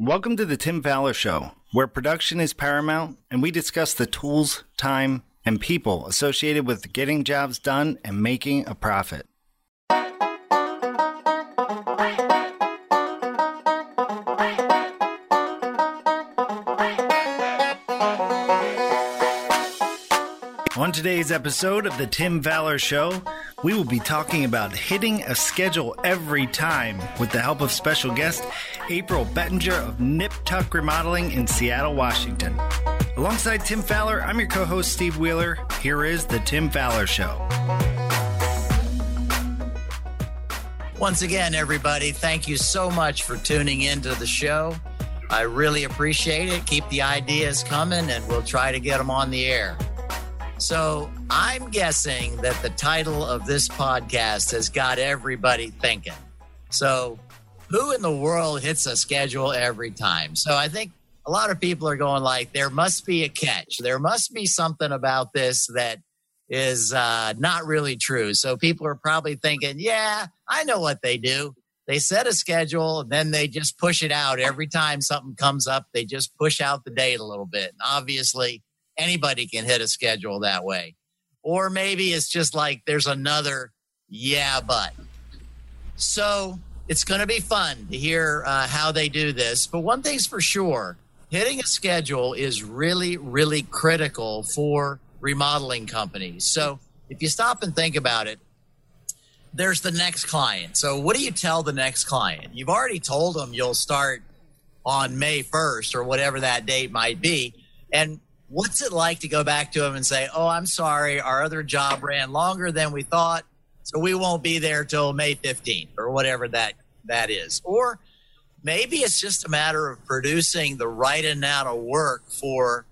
Welcome to the Tim Fowler Show, where production is paramount and we discuss the tools, time, and people associated with getting jobs done and making a profit. On today's episode of the Tim Fowler Show, we will be talking about hitting a schedule every time with the help of special guest April Bettinger of Nip Tuck Remodeling in Seattle, Washington. Alongside Tim Fowler, I'm your co host, Steve Wheeler. Here is the Tim Fowler Show. Once again, everybody, thank you so much for tuning into the show. I really appreciate it. Keep the ideas coming, and we'll try to get them on the air. So I'm guessing that the title of this podcast has got everybody thinking. So, who in the world hits a schedule every time? So, I think a lot of people are going like, there must be a catch. There must be something about this that is uh, not really true. So, people are probably thinking, yeah, I know what they do. They set a schedule and then they just push it out every time something comes up. They just push out the date a little bit. And obviously, anybody can hit a schedule that way. Or maybe it's just like there's another yeah, but. So it's going to be fun to hear uh, how they do this. But one thing's for sure hitting a schedule is really, really critical for remodeling companies. So if you stop and think about it, there's the next client. So what do you tell the next client? You've already told them you'll start on May 1st or whatever that date might be. And what's it like to go back to them and say, "Oh, I'm sorry, our other job ran longer than we thought, so we won't be there till May 15th or whatever that that is." Or maybe it's just a matter of producing the right amount of work for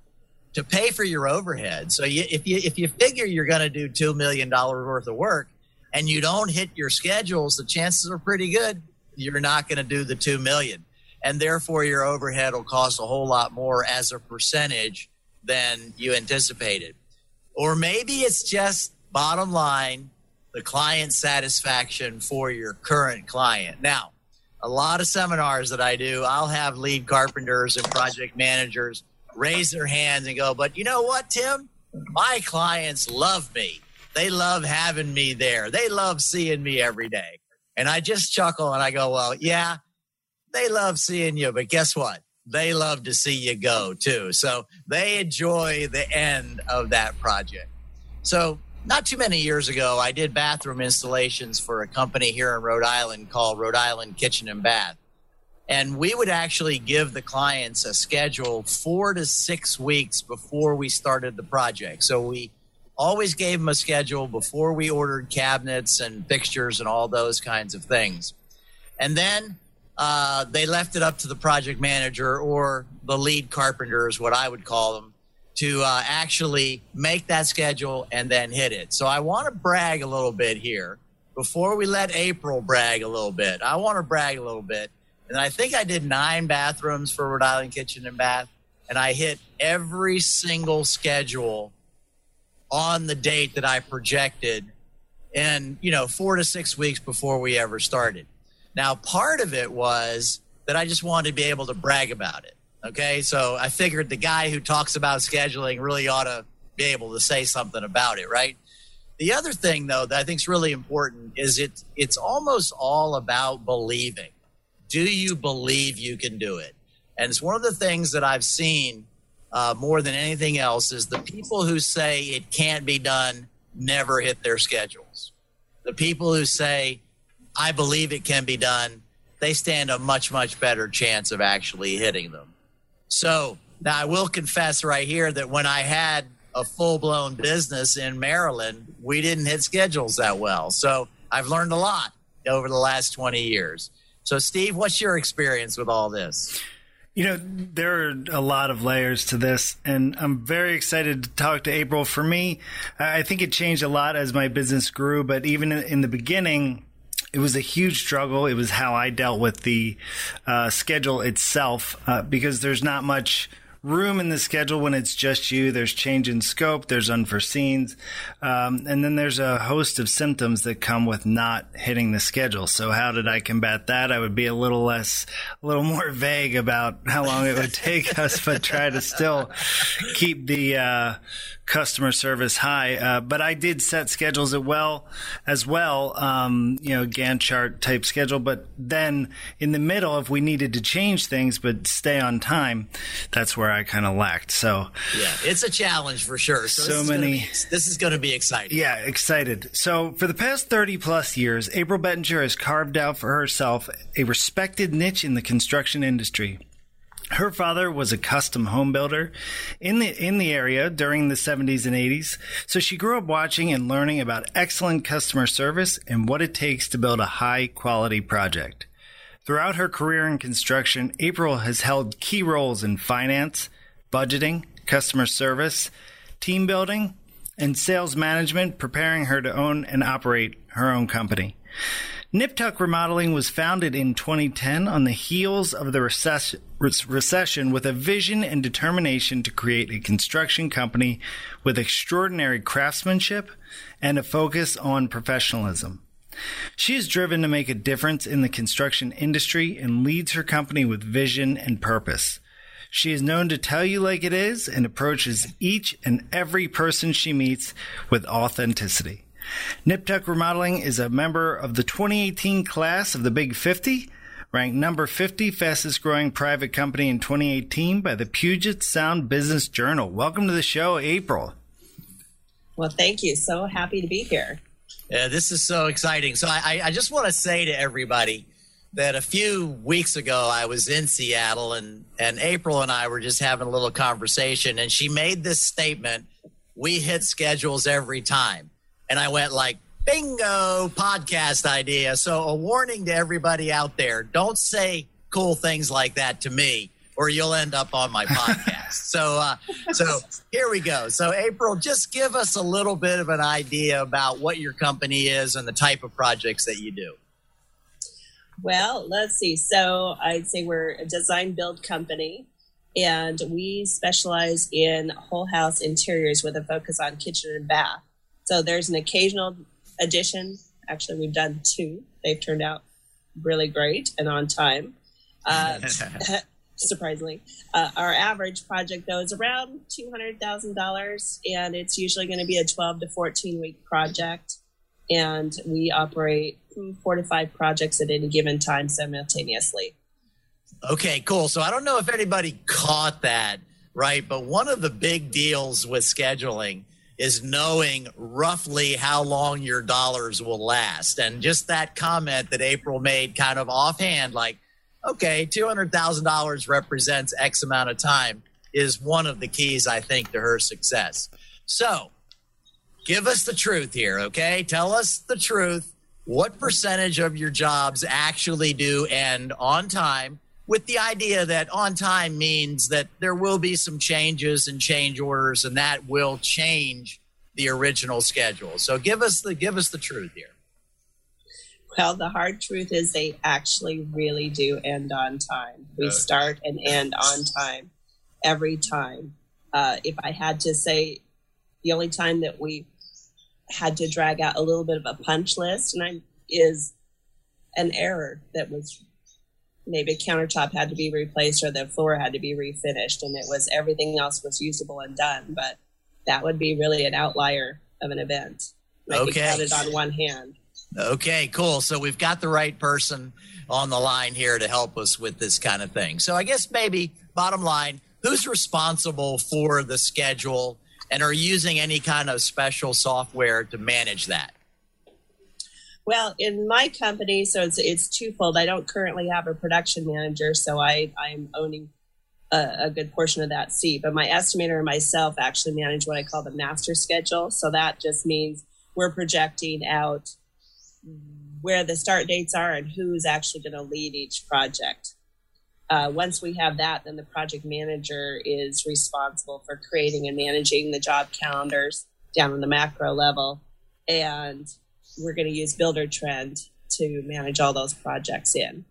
to pay for your overhead. So you, if you if you figure you're going to do two million dollars worth of work and you don't hit your schedules, the chances are pretty good you're not going to do the two million, and therefore your overhead will cost a whole lot more as a percentage than you anticipated. Or maybe it's just bottom line, the client satisfaction for your current client. Now, a lot of seminars that I do, I'll have lead carpenters and project managers raise their hands and go, But you know what, Tim? My clients love me. They love having me there. They love seeing me every day. And I just chuckle and I go, Well, yeah, they love seeing you, but guess what? They love to see you go too. So they enjoy the end of that project. So, not too many years ago, I did bathroom installations for a company here in Rhode Island called Rhode Island Kitchen and Bath. And we would actually give the clients a schedule four to six weeks before we started the project. So we always gave them a schedule before we ordered cabinets and fixtures and all those kinds of things. And then uh, they left it up to the project manager or the lead carpenter, is what I would call them, to uh, actually make that schedule and then hit it. So I want to brag a little bit here before we let April brag a little bit. I want to brag a little bit. And I think I did nine bathrooms for Rhode Island Kitchen and Bath, and I hit every single schedule on the date that I projected and you know four to six weeks before we ever started now, part of it was that I just wanted to be able to brag about it. Okay. So I figured the guy who talks about scheduling really ought to be able to say something about it, right? The other thing, though, that I think is really important is it, it's almost all about believing. Do you believe you can do it? And it's one of the things that I've seen uh, more than anything else is the people who say it can't be done never hit their schedules. The people who say I believe it can be done, they stand a much, much better chance of actually hitting them. So now I will confess right here that when I had a full blown business in Maryland, we didn't hit schedules that well. So I've learned a lot over the last 20 years. So, Steve, what's your experience with all this? You know, there are a lot of layers to this, and I'm very excited to talk to April. For me, I think it changed a lot as my business grew, but even in the beginning, it was a huge struggle. It was how I dealt with the uh, schedule itself uh, because there's not much room in the schedule when it's just you. There's change in scope, there's unforeseens, um, and then there's a host of symptoms that come with not hitting the schedule. So, how did I combat that? I would be a little less, a little more vague about how long it would take us, but try to still keep the uh, customer service high. Uh, but I did set schedules as well, as well, um, you know, Gantt chart type schedule. But then in the middle, if we needed to change things but stay on time, that's where I kind of lacked. So yeah, it's a challenge for sure. So, so many. Be, this is going to be exciting. Yeah, excited. So for the past 30 plus years, April Bettinger has carved out for herself a respected niche in the construction industry. Her father was a custom home builder in the in the area during the 70s and 80s, so she grew up watching and learning about excellent customer service and what it takes to build a high quality project. Throughout her career in construction, April has held key roles in finance, budgeting, customer service, team building, and sales management, preparing her to own and operate her own company. Niptuck Remodeling was founded in 2010 on the heels of the recession, recession with a vision and determination to create a construction company with extraordinary craftsmanship and a focus on professionalism. She is driven to make a difference in the construction industry and leads her company with vision and purpose. She is known to tell you like it is and approaches each and every person she meets with authenticity. Niptuck Remodeling is a member of the 2018 class of the Big 50, ranked number 50 fastest growing private company in 2018 by the Puget Sound Business Journal. Welcome to the show, April. Well, thank you. So happy to be here. Yeah, this is so exciting. So I, I just want to say to everybody that a few weeks ago I was in Seattle and, and April and I were just having a little conversation and she made this statement, we hit schedules every time and I went like, bingo, podcast idea. So a warning to everybody out there: don't say cool things like that to me, or you'll end up on my podcast. so, uh, so here we go. So, April, just give us a little bit of an idea about what your company is and the type of projects that you do. Well, let's see. So, I'd say we're a design build company and we specialize in whole house interiors with a focus on kitchen and bath. So there's an occasional addition. Actually, we've done two. They've turned out really great and on time. Uh, surprisingly, uh, our average project though is around two hundred thousand dollars, and it's usually going to be a twelve to fourteen week project. And we operate four to five projects at any given time simultaneously. Okay, cool. So I don't know if anybody caught that, right? But one of the big deals with scheduling is knowing roughly how long your dollars will last. And just that comment that April made kind of offhand, like, okay, $200,000 represents X amount of time, is one of the keys, I think, to her success. So give us the truth here, okay? Tell us the truth. What percentage of your jobs actually do end on time? With the idea that on time means that there will be some changes and change orders and that will change the original schedule. So give us the give us the truth here. Well, the hard truth is they actually really do end on time. We start and end on time every time. Uh, if I had to say, the only time that we had to drag out a little bit of a punch list, and I is an error that was maybe a countertop had to be replaced or the floor had to be refinished and it was everything else was usable and done but that would be really an outlier of an event. Like okay. counted on one hand. Okay cool. So we've got the right person on the line here to help us with this kind of thing. So i guess maybe bottom line who's responsible for the schedule and are using any kind of special software to manage that well, in my company, so it's it's twofold. I don't currently have a production manager, so I I'm owning a, a, good portion of that seat. But my estimator and myself actually manage what I call the master schedule. So that just means we're projecting out where the start dates are and who's actually going to lead each project. Uh, once we have that, then the project manager is responsible for creating and managing the job calendars down on the macro level. And we're going to use Buildertrend to manage all those projects in.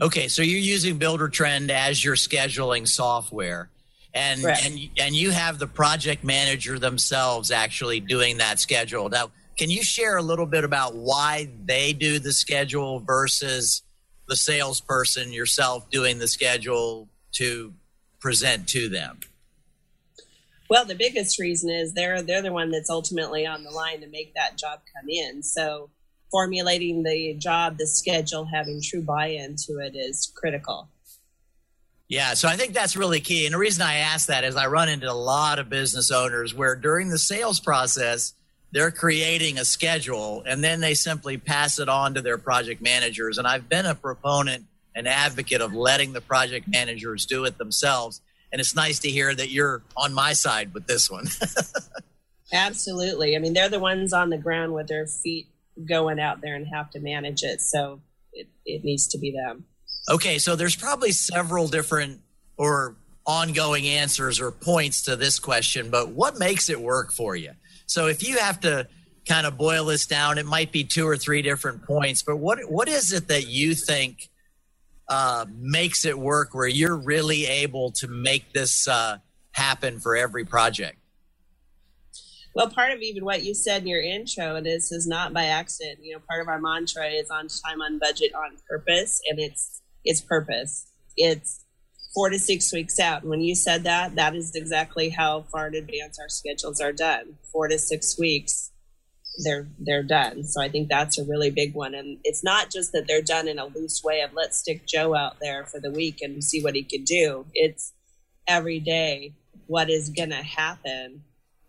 Okay, so you're using Buildertrend as your scheduling software. and and and you have the project manager themselves actually doing that schedule. Now, can you share a little bit about why they do the schedule versus the salesperson yourself doing the schedule to present to them? Well, the biggest reason is they're they're the one that's ultimately on the line to make that job come in. So formulating the job, the schedule, having true buy-in to it is critical. Yeah, so I think that's really key. And the reason I ask that is I run into a lot of business owners where during the sales process, they're creating a schedule and then they simply pass it on to their project managers. And I've been a proponent and advocate of letting the project managers do it themselves. And it's nice to hear that you're on my side with this one. Absolutely. I mean, they're the ones on the ground with their feet going out there and have to manage it. So it, it needs to be them. Okay, so there's probably several different or ongoing answers or points to this question, but what makes it work for you? So if you have to kind of boil this down, it might be two or three different points, but what what is it that you think uh, makes it work where you're really able to make this uh, happen for every project? Well, part of even what you said in your intro, and this is not by accident. You know, part of our mantra is on time, on budget, on purpose, and it's its purpose. It's four to six weeks out. When you said that, that is exactly how far in advance our schedules are done. Four to six weeks, they're they're done. So I think that's a really big one. And it's not just that they're done in a loose way of let's stick Joe out there for the week and see what he can do. It's every day what is gonna happen.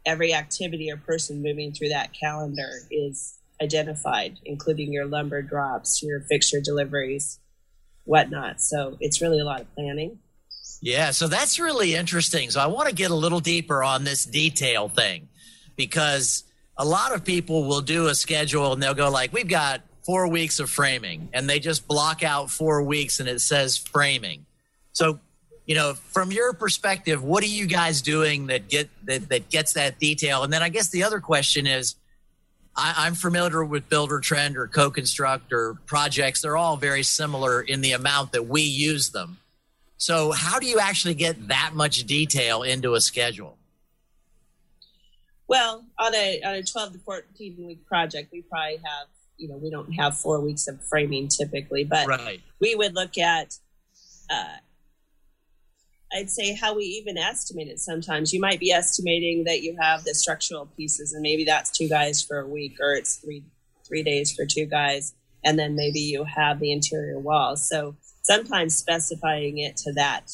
Every activity or person moving through that calendar is identified, including your lumber drops, your fixture deliveries, whatnot. So it's really a lot of planning. Yeah, so that's really interesting. So I want to get a little deeper on this detail thing because a lot of people will do a schedule and they'll go like, "We've got 4 weeks of framing." And they just block out 4 weeks and it says framing. So, you know, from your perspective, what are you guys doing that get that that gets that detail? And then I guess the other question is I, am familiar with Buildertrend or CoConstruct or projects. They're all very similar in the amount that we use them. So, how do you actually get that much detail into a schedule? Well, on a on a 12 to 14 week project, we probably have you know we don't have four weeks of framing typically, but right. we would look at uh, I'd say how we even estimate it sometimes. You might be estimating that you have the structural pieces and maybe that's two guys for a week or it's three three days for two guys and then maybe you have the interior walls. So sometimes specifying it to that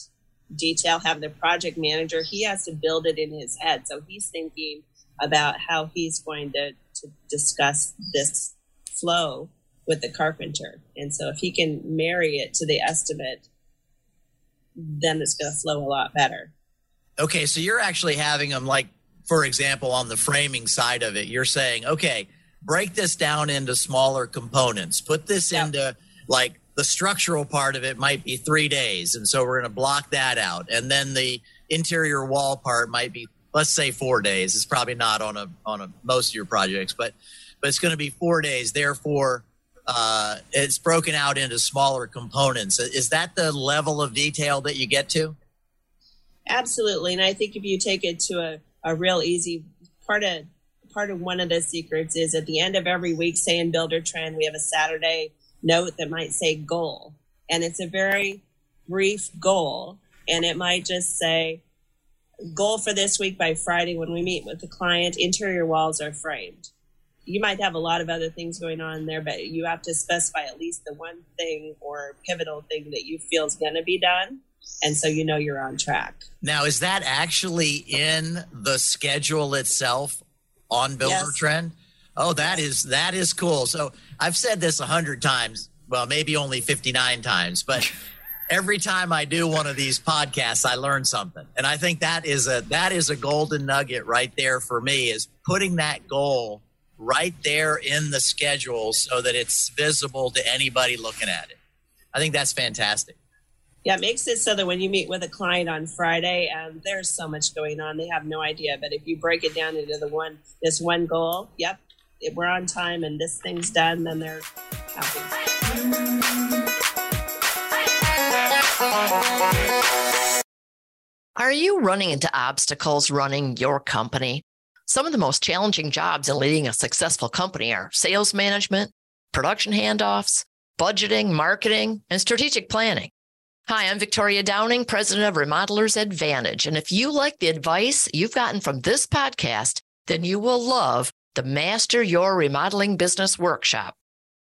detail, have the project manager, he has to build it in his head. So he's thinking about how he's going to, to discuss this flow with the carpenter. And so if he can marry it to the estimate then it's going to flow a lot better. Okay, so you're actually having them like, for example, on the framing side of it, you're saying, okay, break this down into smaller components. Put this yep. into like the structural part of it might be three days, and so we're going to block that out, and then the interior wall part might be let's say four days. It's probably not on a on a most of your projects, but but it's going to be four days. Therefore, uh, it's broken out into smaller components. Is that the level of detail that you get to? Absolutely, and I think if you take it to a, a real easy part of part of one of the secrets is at the end of every week, say in Buildertrend, we have a Saturday note that might say goal, and it's a very brief goal, and it might just say goal for this week by Friday when we meet with the client. Interior walls are framed you might have a lot of other things going on there, but you have to specify at least the one thing or pivotal thing that you feel is going to be done. And so you know you're on track. Now, is that actually in the schedule itself on Builder yes. Trend? Oh, that is that is cool. So I've said this a hundred times. Well, maybe only 59 times, but every time I do one of these podcasts, I learn something. And I think that is a that is a golden nugget right there for me is putting that goal right there in the schedule so that it's visible to anybody looking at it. I think that's fantastic. Yeah, it makes it so that when you meet with a client on Friday, and there's so much going on, they have no idea. But if you break it down into the one, this one goal, yep, we're on time and this thing's done, then they're happy. Are you running into obstacles running your company? Some of the most challenging jobs in leading a successful company are sales management, production handoffs, budgeting, marketing, and strategic planning. Hi, I'm Victoria Downing, president of Remodelers Advantage. And if you like the advice you've gotten from this podcast, then you will love the Master Your Remodeling Business Workshop.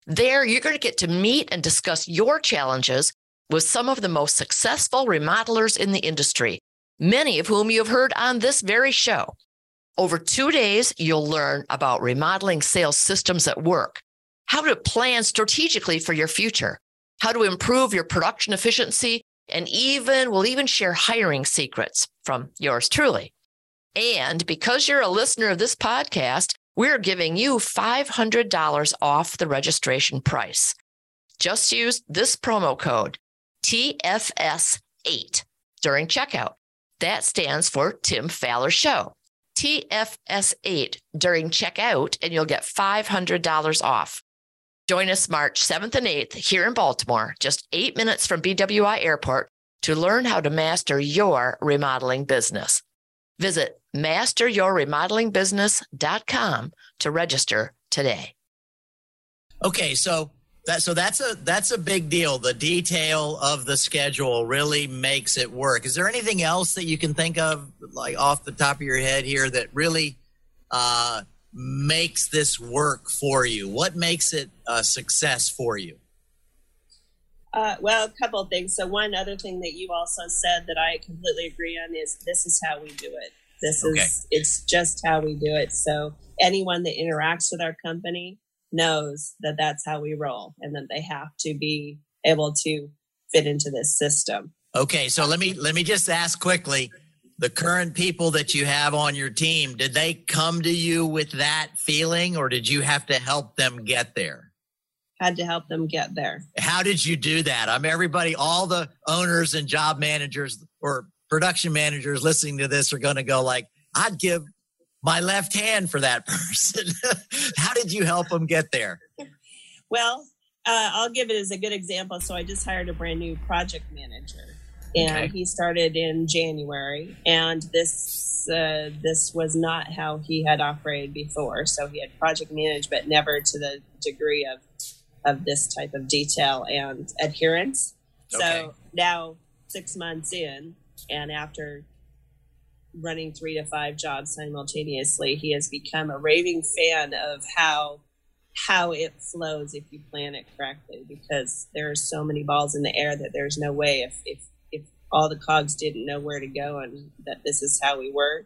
There, you're going to get to meet and discuss your challenges with some of the most successful remodelers in the industry, many of whom you have heard on this very show. Over two days, you'll learn about remodeling sales systems at work, how to plan strategically for your future, how to improve your production efficiency, and even we'll even share hiring secrets from yours truly. And because you're a listener of this podcast, we're giving you $500 off the registration price. Just use this promo code TFS8 during checkout. That stands for Tim Fowler Show. TFS8 during checkout, and you'll get $500 off. Join us March 7th and 8th here in Baltimore, just eight minutes from BWI Airport, to learn how to master your remodeling business. Visit masteryourremodelingbusiness.com to register today. Okay, so that so that's a that's a big deal. The detail of the schedule really makes it work. Is there anything else that you can think of, like off the top of your head here, that really uh, makes this work for you? What makes it a success for you? Uh, well, a couple of things. So one other thing that you also said that I completely agree on is this is how we do it. This okay. is it's just how we do it. So anyone that interacts with our company knows that that's how we roll and that they have to be able to fit into this system. Okay, so let me let me just ask quickly the current people that you have on your team, did they come to you with that feeling or did you have to help them get there? Had to help them get there. How did you do that? I'm everybody, all the owners and job managers or production managers listening to this are going to go like, I'd give my left hand for that person. How did you help them get there? Well, uh, I'll give it as a good example. So I just hired a brand new project manager, and okay. he started in January. And this uh, this was not how he had operated before. So he had project managed, but never to the degree of of this type of detail and adherence. Okay. So now, six months in, and after running three to five jobs simultaneously. He has become a raving fan of how how it flows if you plan it correctly because there are so many balls in the air that there's no way if if, if all the cogs didn't know where to go and that this is how we were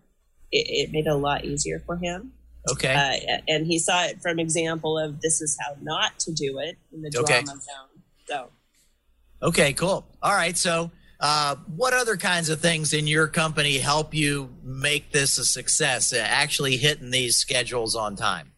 it, it made it a lot easier for him okay uh, and he saw it from example of this is how not to do it in the drama okay. zone so okay cool all right so uh, what other kinds of things in your company help you make this a success, uh, actually hitting these schedules on time?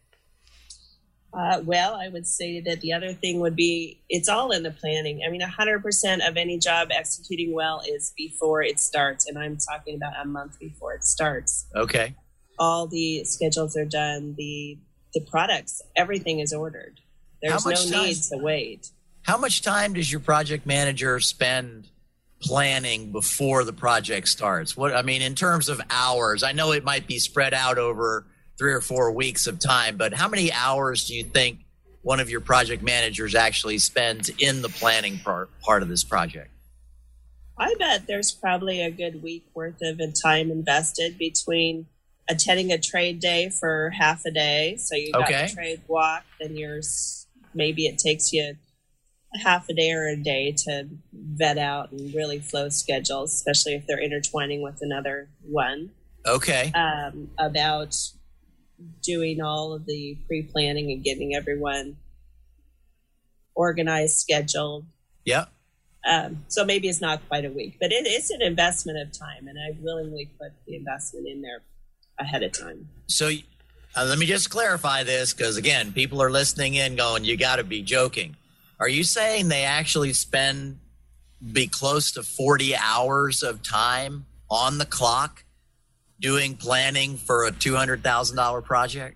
Uh, well, I would say that the other thing would be it's all in the planning. I mean, 100% of any job executing well is before it starts. And I'm talking about a month before it starts. Okay. All the schedules are done, the, the products, everything is ordered. There's no time, need to wait. How much time does your project manager spend planning before the project starts? What I mean in terms of hours, I know it might be spread out over three or four weeks of time, but how many hours do you think one of your project managers actually spends in the planning part part of this project? I bet there's probably a good week worth of time invested between attending a trade day for half a day. So you got okay. trade walk, then you're maybe it takes you half a day or a day to vet out and really flow schedules, especially if they're intertwining with another one. Okay. Um, about doing all of the pre planning and getting everyone organized, scheduled. Yeah. Um, so maybe it's not quite a week, but it is an investment of time, and I willingly put the investment in there ahead of time. So uh, let me just clarify this because, again, people are listening in going, you got to be joking. Are you saying they actually spend be close to 40 hours of time on the clock doing planning for a $200,000 project?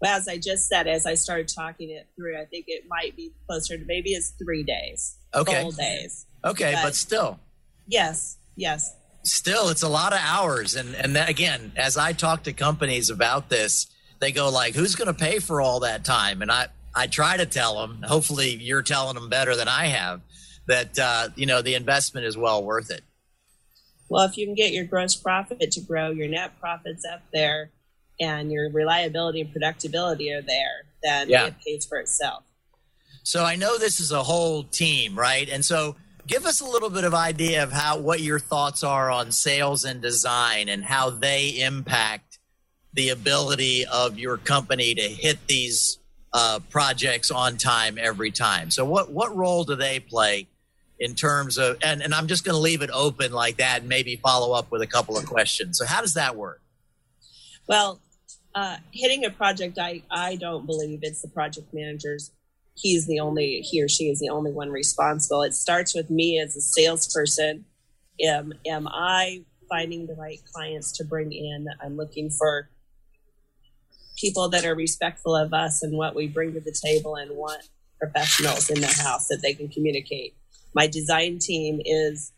Well, as I just said, as I started talking it through, I think it might be closer to maybe it's three days. Okay. Full days. Okay, but, but still. Yes. Yes. Still, it's a lot of hours, and and that, again, as I talk to companies about this, they go like, "Who's going to pay for all that time?" And I I try to tell them. Hopefully, you're telling them better than I have that uh, you know the investment is well worth it. Well, if you can get your gross profit to grow, your net profits up there, and your reliability and predictability are there, then Yeah. it pays for itself. So I know this is a whole team, right? And so give us a little bit of idea of how what your thoughts are on sales and design and how they impact the ability of your company to hit these uh, projects on time every time. So what what role do they play in terms of and, and I'm just going to leave it open like that and maybe follow up with a couple of questions. So how does that work? Well, uh, hitting a project, I, I don't believe it's the project manager's. He's the only, he or she is the only one responsible. It starts with me as a salesperson. Am, am I finding the right clients to bring in? I'm looking for people that are respectful of us and what we bring to the table and want professionals in the house that they can communicate. My design team is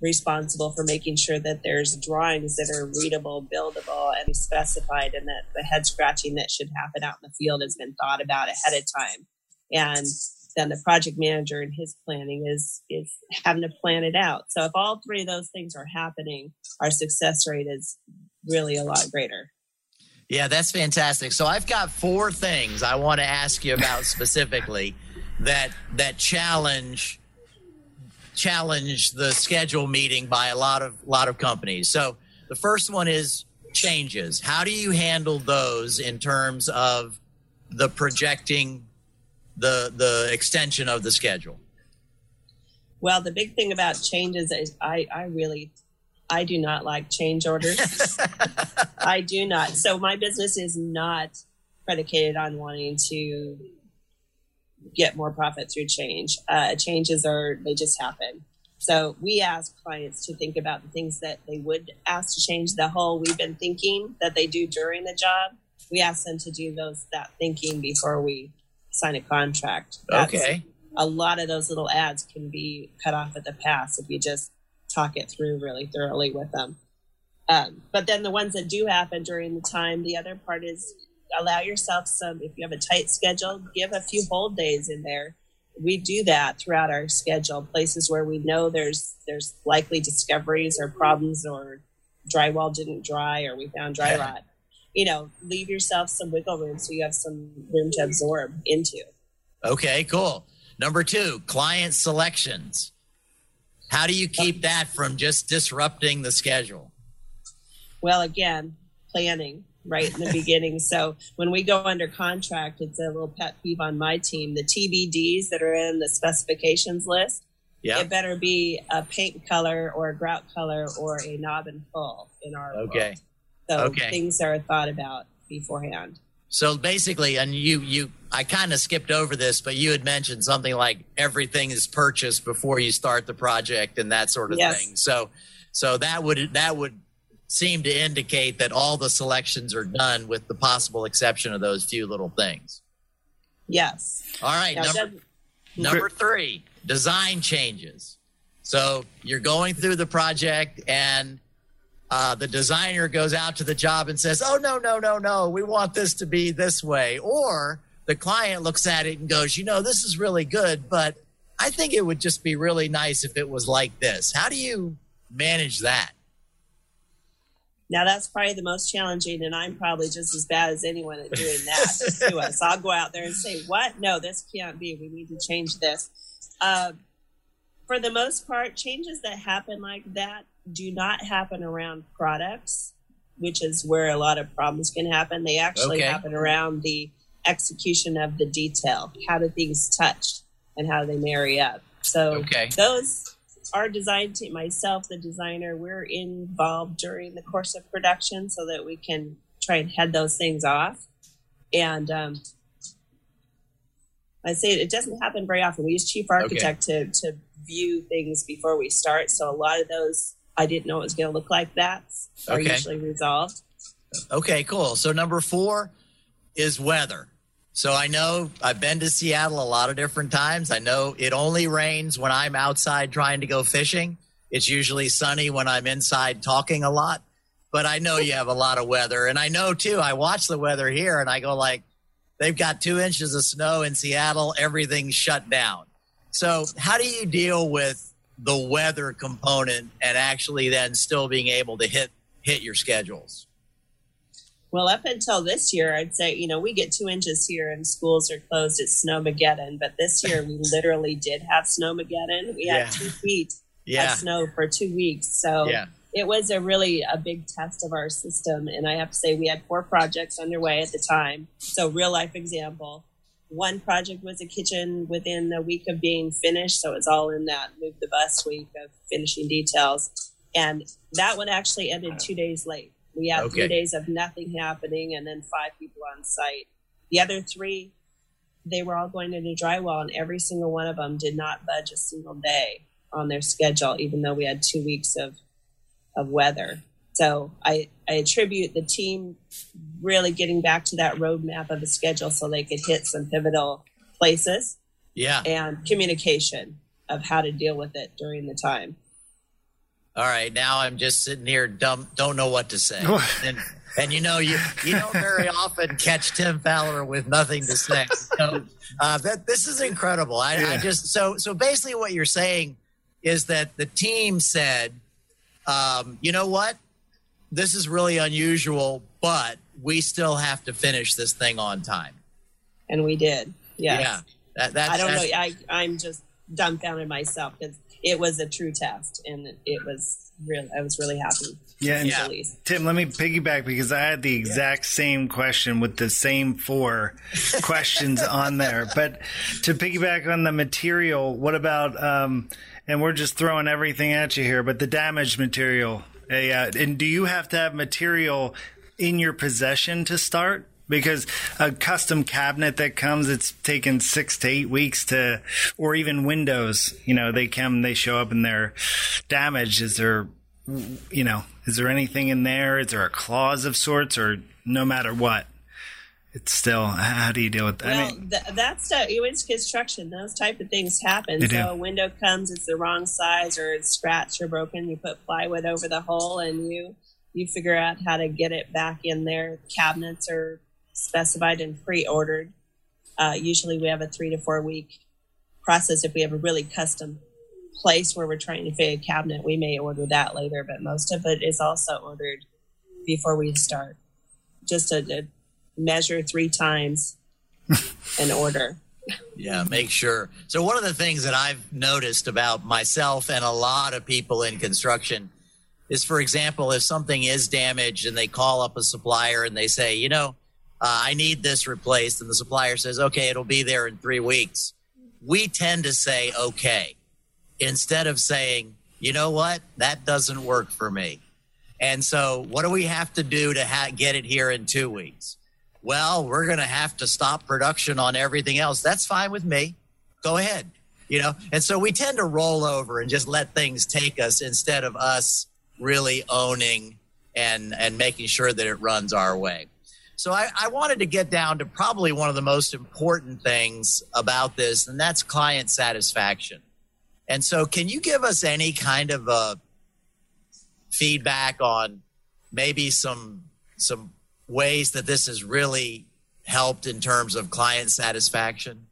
responsible for making sure that there's drawings that are readable, buildable, and specified, and that the head scratching that should happen out in the field has been thought about ahead of time. And then the project manager and his planning is is having to plan it out. So if all three of those things are happening, our success rate is really a lot greater. Yeah, that's fantastic. So I've got four things I want to ask you about specifically that that challenge challenge the schedule meeting by a lot of lot of companies. So the first one is changes. How do you handle those in terms of the projecting the the extension of the schedule? Well, the big thing about changes is I, I really I do not like change orders. I do not. So my business is not predicated on wanting to get more profit through change. Uh, changes are they just happen. So we ask clients to think about the things that they would ask to change. The whole we've been thinking that they do during the job. We ask them to do those that thinking before we sign a contract. That's- Okay. a lot of those little ads can be cut off at the pass if you just talk it through really thoroughly with them. Um, but then the ones that do happen during the time, the other part is allow yourself some, if you have a tight schedule, give a few hold days in there. We do that throughout our schedule, places where we know there's there's likely discoveries or problems or drywall didn't dry or we found dry rot. You know, leave yourself some wiggle room so you have some room to absorb into. Okay, cool. Number two, client selections. How do you keep that from just disrupting the schedule? Well, again, planning right in the beginning. So when we go under contract, it's a little pet peeve on my team. The TBDs that are in the specifications list, Yeah. it better be a paint color or a grout color or a knob and full in our world. Okay. So Okay. things are thought about beforehand. So basically, and you, you, I kind of skipped over this, but you had mentioned something like everything is purchased before you start the project and that sort of Yes. thing. So, so that would that would seem to indicate that all the selections are done, with the possible exception of those few little things. Yes. All right, Now, number number three, design changes. So you're going through the project and. Uh, the designer goes out to the job and says, "Oh no, no, no, no! We want this to be this way." Or the client looks at it and goes, "You know, this is really good, but I think it would just be really nice if it was like this." How do you manage that? Now that's probably the most challenging, and I'm probably just as bad as anyone at doing that to us. I'll go out there and say, "What? No, this can't be. We need to change this." Uh, for the most part, changes that happen like that do not happen around products, which is where a lot of problems can happen. They actually Okay. happen around the execution of the detail. How do things touch, and how do they marry up? So Okay. those our design team, myself, the designer, we're involved during the course of production so that we can try and head those things off. And um, I say it doesn't happen very often. We use Chief Architect to to view things before we start. So a lot of those I didn't know it was going to look like that are Okay. usually resolved. Okay, cool. So number four is weather. So I know I've been to Seattle a lot of different times. I know it only rains when I'm outside trying to go fishing. It's usually sunny when I'm inside talking a lot, but I know you have a lot of weather. And I know too, I watch the weather here and I go like, they've got two inches of snow in Seattle, everything's shut down. So how do you deal with the weather component and actually then still being able to hit hit your schedules? Well, up until this year, I'd say, you know, we get two inches here and schools are closed. It's Snowmageddon. But this year, we literally did have Snowmageddon. We had yeah. two feet yeah. of snow for two weeks. So yeah. it was a really a big test of our system. And I have to say, we had four projects underway at the time. So, real life example. One project was a kitchen within a week of being finished. So, it's all in that move the bus week of finishing details. And that one actually ended two days late. We had okay. three days of nothing happening and then five people on site. The other three, they were all going into drywall, and every single one of them did not budge a single day on their schedule, even though we had two weeks of of weather. So I, I attribute the team really getting back to that roadmap of the schedule so they could hit some pivotal places. Yeah. And communication of how to deal with it during the time. All right, now I'm just sitting here, dumb, don't know what to say. and, and you know, you you don't very often catch Tim Fowler with nothing to say. So uh, that this is incredible. I, yeah. I, just so so basically what you're saying is that the team said, um, you know what, this is really unusual, but we still have to finish this thing on time. And we did. Yes. Yeah. That, that's, I don't know. I I'm just dumbfounded myself because it was a true test, and it was real. I was really happy. Yeah, and yeah. Tim, let me piggyback because I had the exact yeah. same question with the same four questions on there. But to piggyback on the material, what about? Um, and we're just throwing everything at you here, but the damaged material. Uh, and do you have to have material in your possession to start? because a custom cabinet that comes, it's taken six to eight weeks to, or even windows, you know, they come, they show up and they're damaged. Is there, you know, is there anything in there? Is there a clause of sorts or no matter what? It's still, how do you deal with that? Well, I mean, th- that's uh, it's construction. Those type of things happen. So do. a window comes, it's the wrong size or it's scratched or broken. You put plywood over the hole and you, you figure out how to get it back in there. Cabinets are specified and pre-ordered. Uh, usually we have a three to four week process. If we have a really custom place where we're trying to fit a cabinet, we may order that later, but most of it is also ordered before we start. Just a, to measure three times and order. Yeah, make sure. So, one of the things that I've noticed about myself and a lot of people in construction is, for example, if something is damaged and they call up a supplier and they say, you know, uh, I need this replaced, and the supplier says, okay, it'll be there in three weeks. We tend to say, okay, instead of saying, you know what, that doesn't work for me. And so, what do we have to do to ha- get it here in two weeks? Well, we're going to have to stop production on everything else. That's fine with me. Go ahead. You know, and so we tend to roll over and just let things take us instead of us really owning and and making sure that it runs our way. So I, I, wanted to get down to probably one of the most important things about this, and that's client satisfaction. And so, can you give us any kind of a feedback on maybe some some ways that this has really helped in terms of client satisfaction?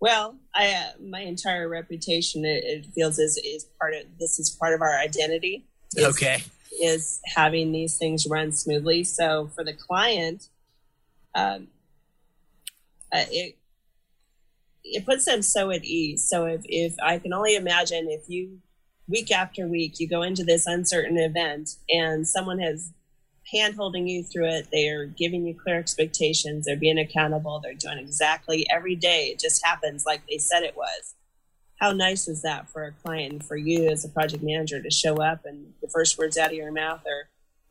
Well, I, uh, my entire reputation it, it, feels is is part of this is part of our identity. okay is having these things run smoothly. So for the client, um, uh, it it puts them so at ease. So if if I can only imagine if you week after week you go into this uncertain event and someone has hand holding you through it, they are giving you clear expectations, they're being accountable, they're doing exactly every day. It just happens like they said it was how nice is that for a client and for you as a project manager to show up and the first words out of your mouth are,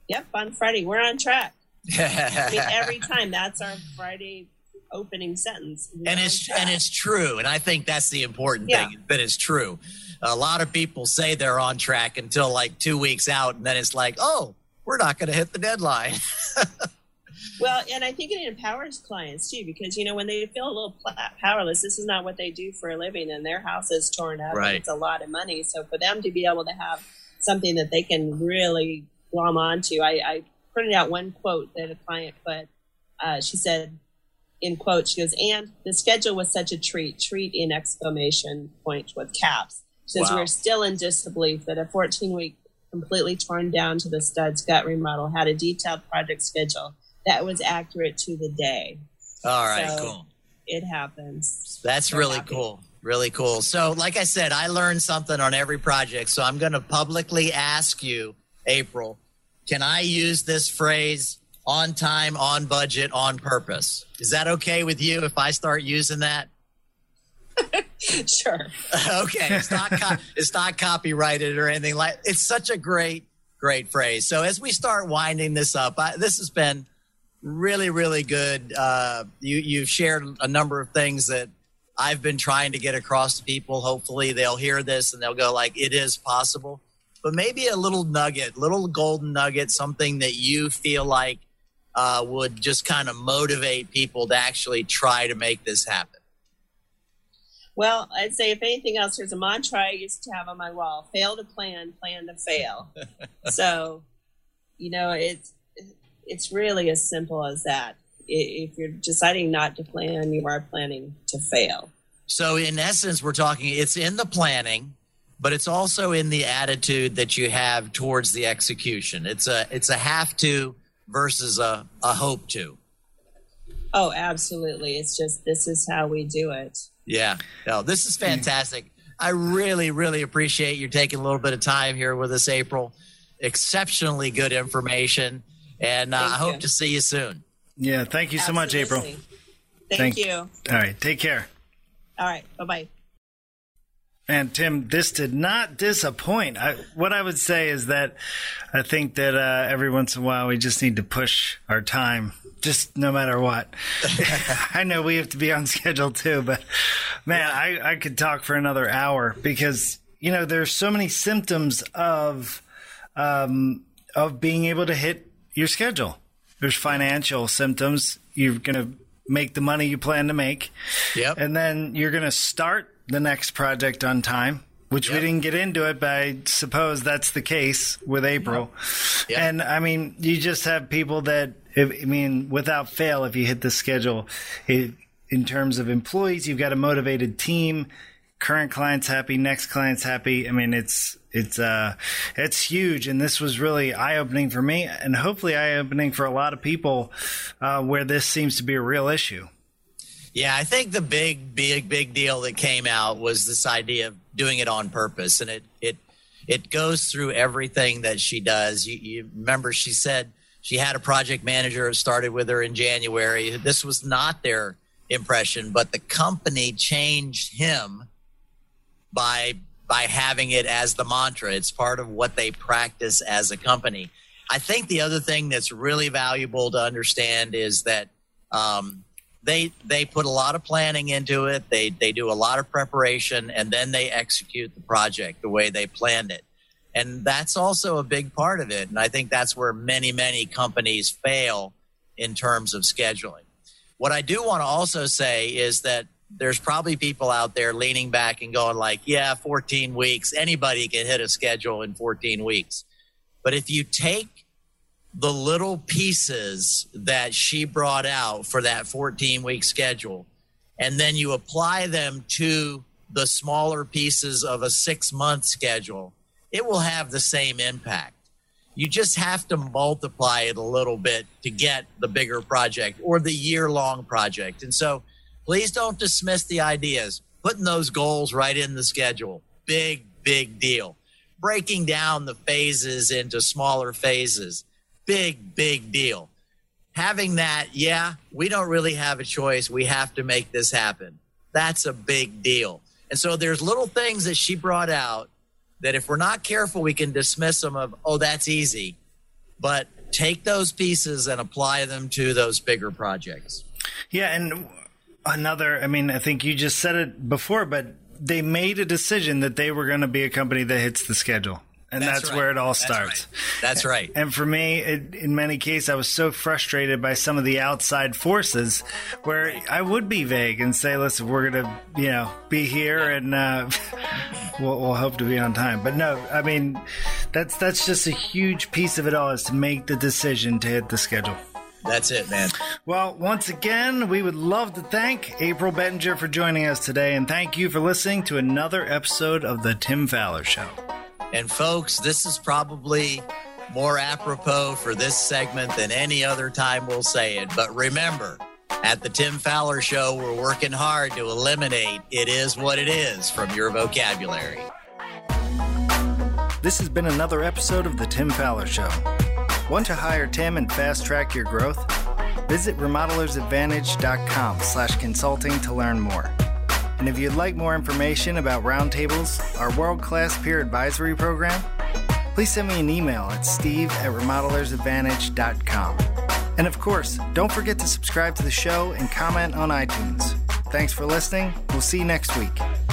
"Yep, on Friday we're on track." I mean, every time that's our Friday opening sentence. and it's and it's true, and I think that's the important yeah. thing that it's true. A lot of people say they're on track until like two weeks out, and then it's like, oh, we're not going to hit the deadline. Well, and I think it empowers clients too, because you know when they feel a little powerless, this is not what they do for a living, and their house is torn up. Right. It's a lot of money, so for them to be able to have something that they can really glom onto, I, I printed out one quote that a client put. Uh, she said, in quote, she goes, "And the schedule was such a treat, treat in exclamation point with caps." She says, Wow. "We're still in disbelief that a 14 week." Completely torn down to the studs gut remodel had a detailed project schedule that was accurate to the day. All right, So- cool. It happens. That's really happy. cool. Really cool. So, like I said, I learned something on every project. So, I'm going to publicly ask you, April, can I use this phrase on time, on budget, on purpose? Is that okay with you if I start using that? Sure. okay, it's not co- it's not copyrighted or anything like. It's such a great great phrase. So as we start winding this up, I, this has been really really good. Uh, you you've shared a number of things that I've been trying to get across to people. Hopefully they'll hear this and they'll go like, it is possible. But maybe a little nugget, little golden nugget, something that you feel like uh, would just kind of motivate people to actually try to make this happen. Well, I'd say if anything else, there's a mantra I used to have on my wall: "Fail to plan, plan to fail." so, you know, it's it's really as simple as that. If you're deciding not to plan, you are planning to fail. So in essence, we're talking it's in the planning, but it's also in the attitude that you have towards the execution. It's a it's a have to versus a, a hope to. Oh, absolutely. It's just this is how we do it. Yeah. No, this is fantastic. I really, really appreciate you taking a little bit of time here with us, April. Exceptionally good information. And uh, I hope you. to see you soon. Yeah, thank you so much, April. Thank, Thank- you. All right, take care. All right. Bye bye. And Tim, this did not disappoint. I, what I would say is that I think that uh, every once in a while we just need to push our time, just no matter what. I know we have to be on schedule too, but man, I, I could talk for another hour because you know there's so many symptoms of um, of being able to hit your schedule. There's financial symptoms. You're gonna make the money you plan to make. Yep. And then you're going to start the next project on time, which we didn't get into it, but I suppose that's the case with April. Yep. And I mean, you just have people that, if, I mean, without fail, if you hit the schedule, it, in terms of employees, you've got a motivated team. Current clients happy, next client's happy. I mean, it's it's uh it's huge, and this was really eye opening for me, and hopefully eye opening for a lot of people, uh, where this seems to be a real issue. Yeah, I think the big, big, big deal that came out was this idea of doing it on purpose, and it it it goes through everything that she does. You, you remember she said she had a project manager who started with her in January. This was not their impression, but the company changed him by by having it as the mantra. It's part of what they practice as a company. I think the other thing that's really valuable to understand is that um, they they put a lot of planning into it. They they do a lot of preparation, and then they execute the project the way they planned it. And that's also a big part of it. And I think that's where many many companies fail in terms of scheduling. What I do want to also say is that there's probably people out there leaning back and going like, yeah, 14 weeks, anybody can hit a schedule in 14 weeks. But if you take the little pieces that she brought out for that 14 week schedule, and then you apply them to the smaller pieces of a six month schedule, it will have the same impact. You just have to multiply it a little bit to get the bigger project or the year long project. And so please don't dismiss the ideas. Putting those goals right in the schedule, big, big deal. Breaking down the phases into smaller phases, big, big deal. Having that, yeah, we don't really have a choice. We have to make this happen. That's a big deal. And so there's little things that she brought out that if we're not careful, we can dismiss them of, oh, that's easy. But take those pieces and apply them to those bigger projects. Yeah, and another, I mean, I think you just said it before, but they made a decision that they were going to be a company that hits the schedule. And that's, that's right. where it all starts. That's right. That's right. And for me, it, in many cases, I was so frustrated by some of the outside forces where I would be vague and say, "Listen, we're gonna, you know, be here and uh, we'll, we'll hope to be on time." But no, I mean, that's that's just a huge piece of it all is to make the decision to hit the schedule. That's it, man. Well, once again, we would love to thank April Bettinger for joining us today, and thank you for listening to another episode of The Tim Fowler Show. And, folks, this is probably more apropos for this segment than any other time we'll say it. But remember, at The Tim Fowler Show, we're working hard to eliminate it is what it is from your vocabulary. This has been another episode of The Tim Fowler Show. Want to hire Tim and fast track your growth? Visit remodelersadvantage.com slash consulting to learn more. And if you'd like more information about Roundtables, our world-class peer advisory program, please send me an email at steve at remodelersadvantage.com. And of course, don't forget to subscribe to the show and comment on iTunes. Thanks for listening. We'll see you next week.